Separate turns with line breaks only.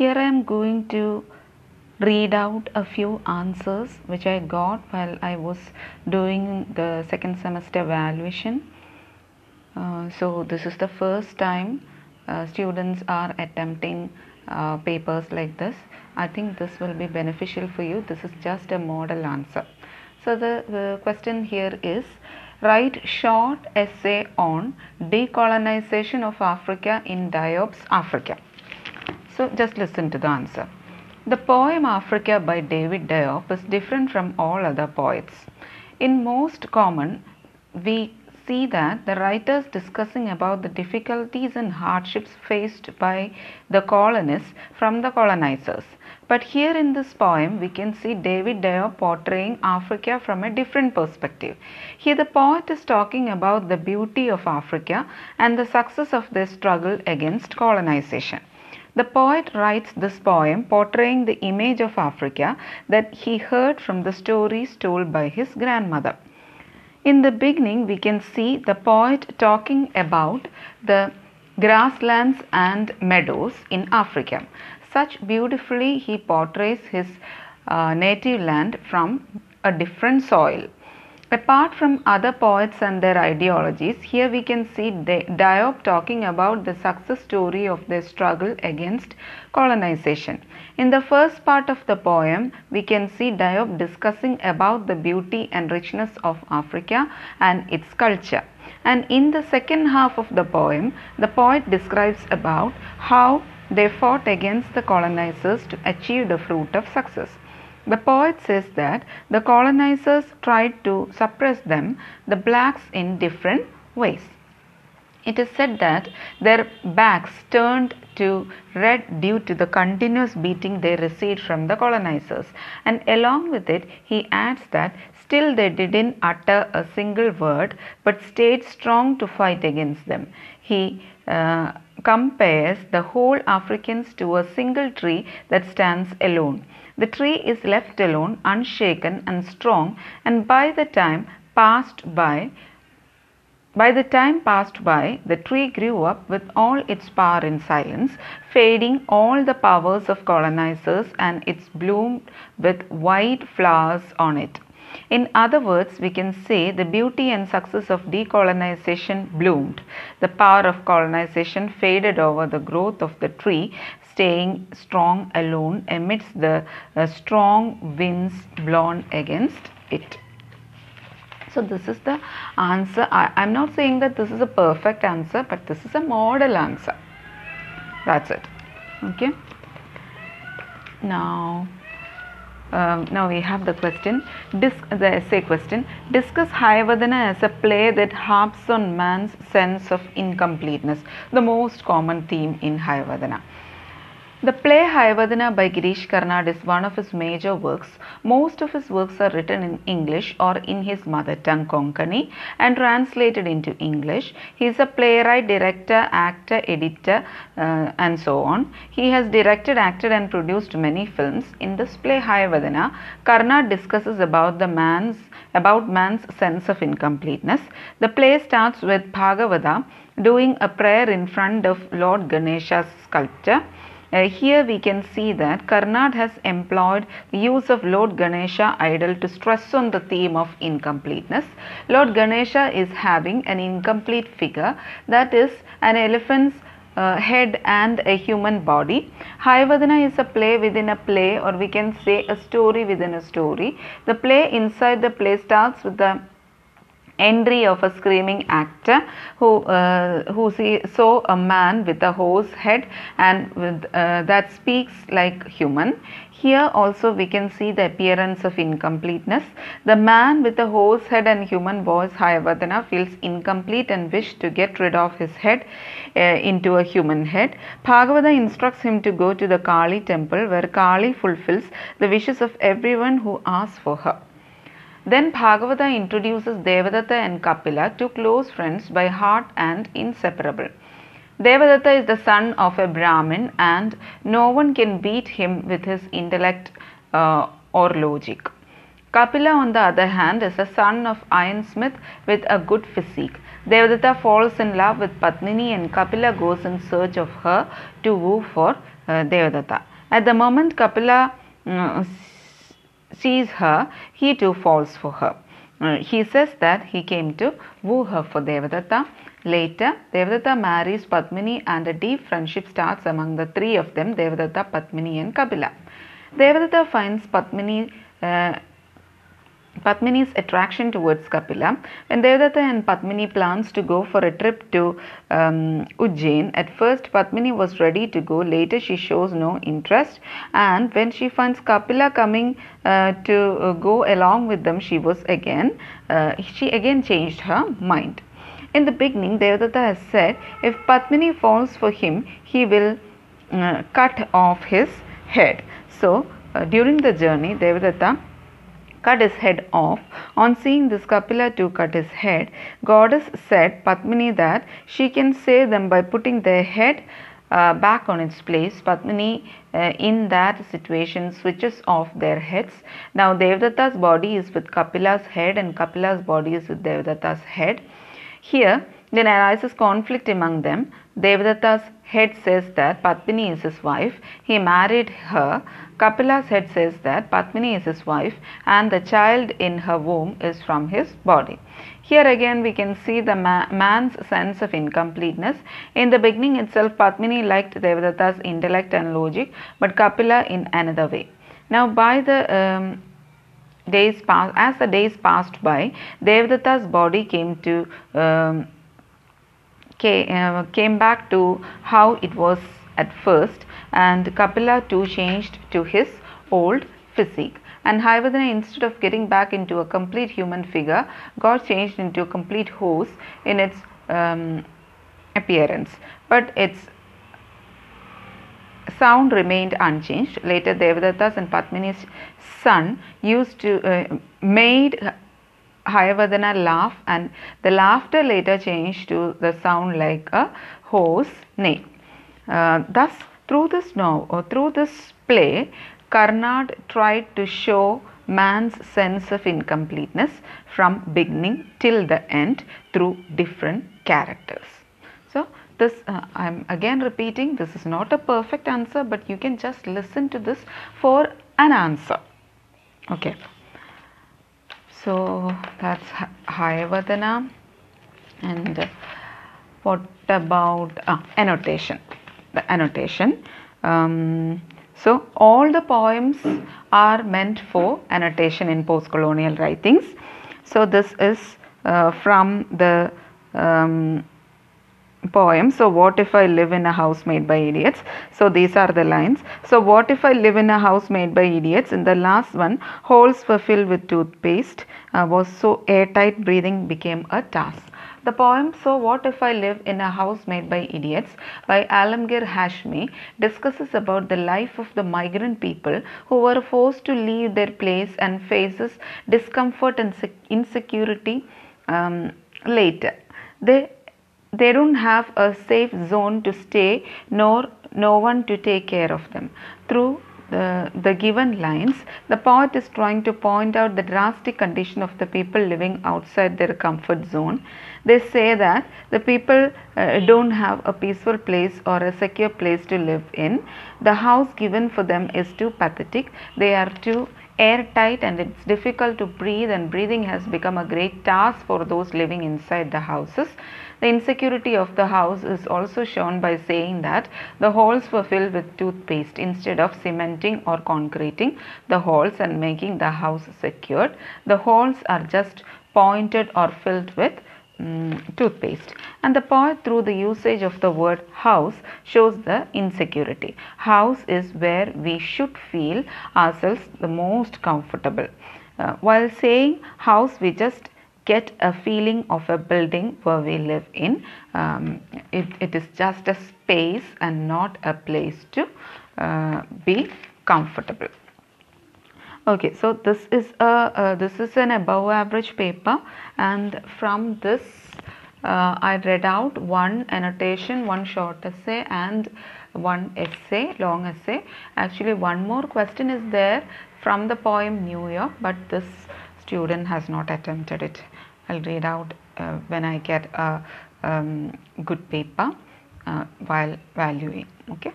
Here I am going to read out a few answers which I got while I was doing the second semester evaluation. Uh, so, this is the first time uh, students are attempting uh, papers like this. I think this will be beneficial for you. This is just a model answer. So, the, the question here is write short essay on decolonization of Africa in Diop's Africa. So, just listen to the answer. The poem Africa by David Diop is different from all other poets. In most common, we see that the writers discussing about the difficulties and hardships faced by the colonists from the colonizers. But here in this poem, we can see David Diop portraying Africa from a different perspective. Here, the poet is talking about the beauty of Africa and the success of their struggle against colonization. The poet writes this poem portraying the image of Africa that he heard from the stories told by his grandmother. In the beginning, we can see the poet talking about the grasslands and meadows in Africa. Such beautifully he portrays his uh, native land from a different soil. Apart from other poets and their ideologies, here we can see Diop talking about the success story of their struggle against colonization. In the first part of the poem, we can see Diop discussing about the beauty and richness of Africa and its culture. And in the second half of the poem, the poet describes about how they fought against the colonizers to achieve the fruit of success. The poet says that the colonizers tried to suppress them, the blacks, in different ways. It is said that their backs turned to red due to the continuous beating they received from the colonizers. And along with it, he adds that still they didn't utter a single word but stayed strong to fight against them. He uh, compares the whole Africans to a single tree that stands alone. The tree is left alone, unshaken and strong, and by the time passed by, by the time passed by, the tree grew up with all its power in silence, fading all the powers of colonizers, and its bloomed with white flowers on it. In other words, we can say the beauty and success of decolonization bloomed. The power of colonization faded over the growth of the tree, staying strong alone amidst the uh, strong winds blown against it. So, this is the answer. I am not saying that this is a perfect answer, but this is a model answer. That's it. Okay. Now, um, now we have the question, Dis- the essay question. Discuss Hayavadana as a play that harps on man's sense of incompleteness, the most common theme in Hayavadana. The play Hayavadana by Girish Karnad is one of his major works. Most of his works are written in English or in his mother tongue Konkani and translated into English. He is a playwright, director, actor, editor uh, and so on. He has directed, acted and produced many films. In this play Hayavadana, Karnad discusses about the man's about man's sense of incompleteness. The play starts with Bhagavata doing a prayer in front of Lord Ganesha's sculpture. Uh, here we can see that Karnad has employed the use of Lord Ganesha idol to stress on the theme of incompleteness. Lord Ganesha is having an incomplete figure that is an elephant's uh, head and a human body. Hayavadana is a play within a play or we can say a story within a story. The play inside the play starts with the entry of a screaming actor who uh, who see, saw a man with a horse head and with, uh, that speaks like human. Here also we can see the appearance of incompleteness. The man with the horse head and human voice, Hayavadana, feels incomplete and wish to get rid of his head uh, into a human head. Bhagavata instructs him to go to the Kali temple where Kali fulfills the wishes of everyone who asks for her. Then Bhagavata introduces Devadatta and Kapila, two close friends by heart and inseparable. Devadatta is the son of a Brahmin and no one can beat him with his intellect uh, or logic. Kapila, on the other hand, is a son of ironsmith with a good physique. Devadatta falls in love with Padmini and Kapila goes in search of her to woo for uh, Devadatta. At the moment Kapila uh, sees her, he too falls for her. Uh, he says that he came to woo her for Devadatta. Later, Devadatta marries Padmini and a deep friendship starts among the three of them, Devadatta, Padmini and Kapila. Devadatta finds Padmini uh, Padmini's attraction towards Kapila. When Devadatta and Padmini plans to go for a trip to um, Ujjain, at first Padmini was ready to go. Later, she shows no interest, and when she finds Kapila coming uh, to uh, go along with them, she was again uh, she again changed her mind. In the beginning, Devadatta has said, if Padmini falls for him, he will uh, cut off his head. So, uh, during the journey, Devadatta cut his head off. On seeing this, Kapila too cut his head. Goddess said Padmini that she can save them by putting their head uh, back on its place. Padmini uh, in that situation switches off their heads. Now Devadatta's body is with Kapila's head and Kapila's body is with Devadatta's head. Here then arises conflict among them. Devadatta's head says that Padmini is his wife. He married her. Kapila's head says that Padmini is his wife and the child in her womb is from his body. Here again we can see the ma- man's sense of incompleteness. In the beginning itself, Padmini liked Devadatta's intellect and logic, but Kapila in another way. Now, by the um, days pass, as the days passed by, Devadatta's body came to um, came, uh, back to how it was at first, and Kapila too changed to his old physique. And Hayavadana, instead of getting back into a complete human figure, got changed into a complete horse in its um, appearance. But its sound remained unchanged. Later, Devadatta's and Padmini's son used to uh, made Hayavadana laugh, and the laughter later changed to the sound like a horse neigh. Uh, thus, through this no, or through this play, Karnad tried to show man's sense of incompleteness from beginning till the end through different characters. So, this uh, I am again repeating this is not a perfect answer, but you can just listen to this for an answer. Okay. So, that's Hayavadana and what about uh, annotation? The annotation. Um, so, all the poems are meant for annotation in post colonial writings. So, this is uh, from the um, poem. So, what if I live in a house made by idiots? So, these are the lines. So, what if I live in a house made by idiots? In the last one, holes were filled with toothpaste, uh, was so airtight, breathing became a task. The poem So What If I Live in a House Made by Idiots by Alamgir Hashmi discusses about the life of the migrant people who were forced to leave their place and faces discomfort and insecurity um, later. They they don't have a safe zone to stay nor no one to take care of them. Through the, the given lines, the poet is trying to point out the drastic condition of the people living outside their comfort zone. They say that the people uh, don't have a peaceful place or a secure place to live in. The house given for them is too pathetic. They are too airtight and it's difficult to breathe and breathing has become a great task for those living inside the houses. The insecurity of the house is also shown by saying that the holes were filled with toothpaste instead of cementing or concreting the holes and making the house secured. The holes are just pointed or filled with um, toothpaste. And the poet, through the usage of the word house, shows the insecurity. House is where we should feel ourselves the most comfortable. Uh, while saying house, we just get a feeling of a building where we live in. Um, it, it is just a space and not a place to uh, be comfortable. Okay, so this is a uh, this is an above average paper, and from this uh, I read out one annotation, one short essay, and one essay, long essay. Actually, one more question is there from the poem New York, but this student has not attempted it. I'll read out uh, when I get a um, good paper uh, while valuing. Okay.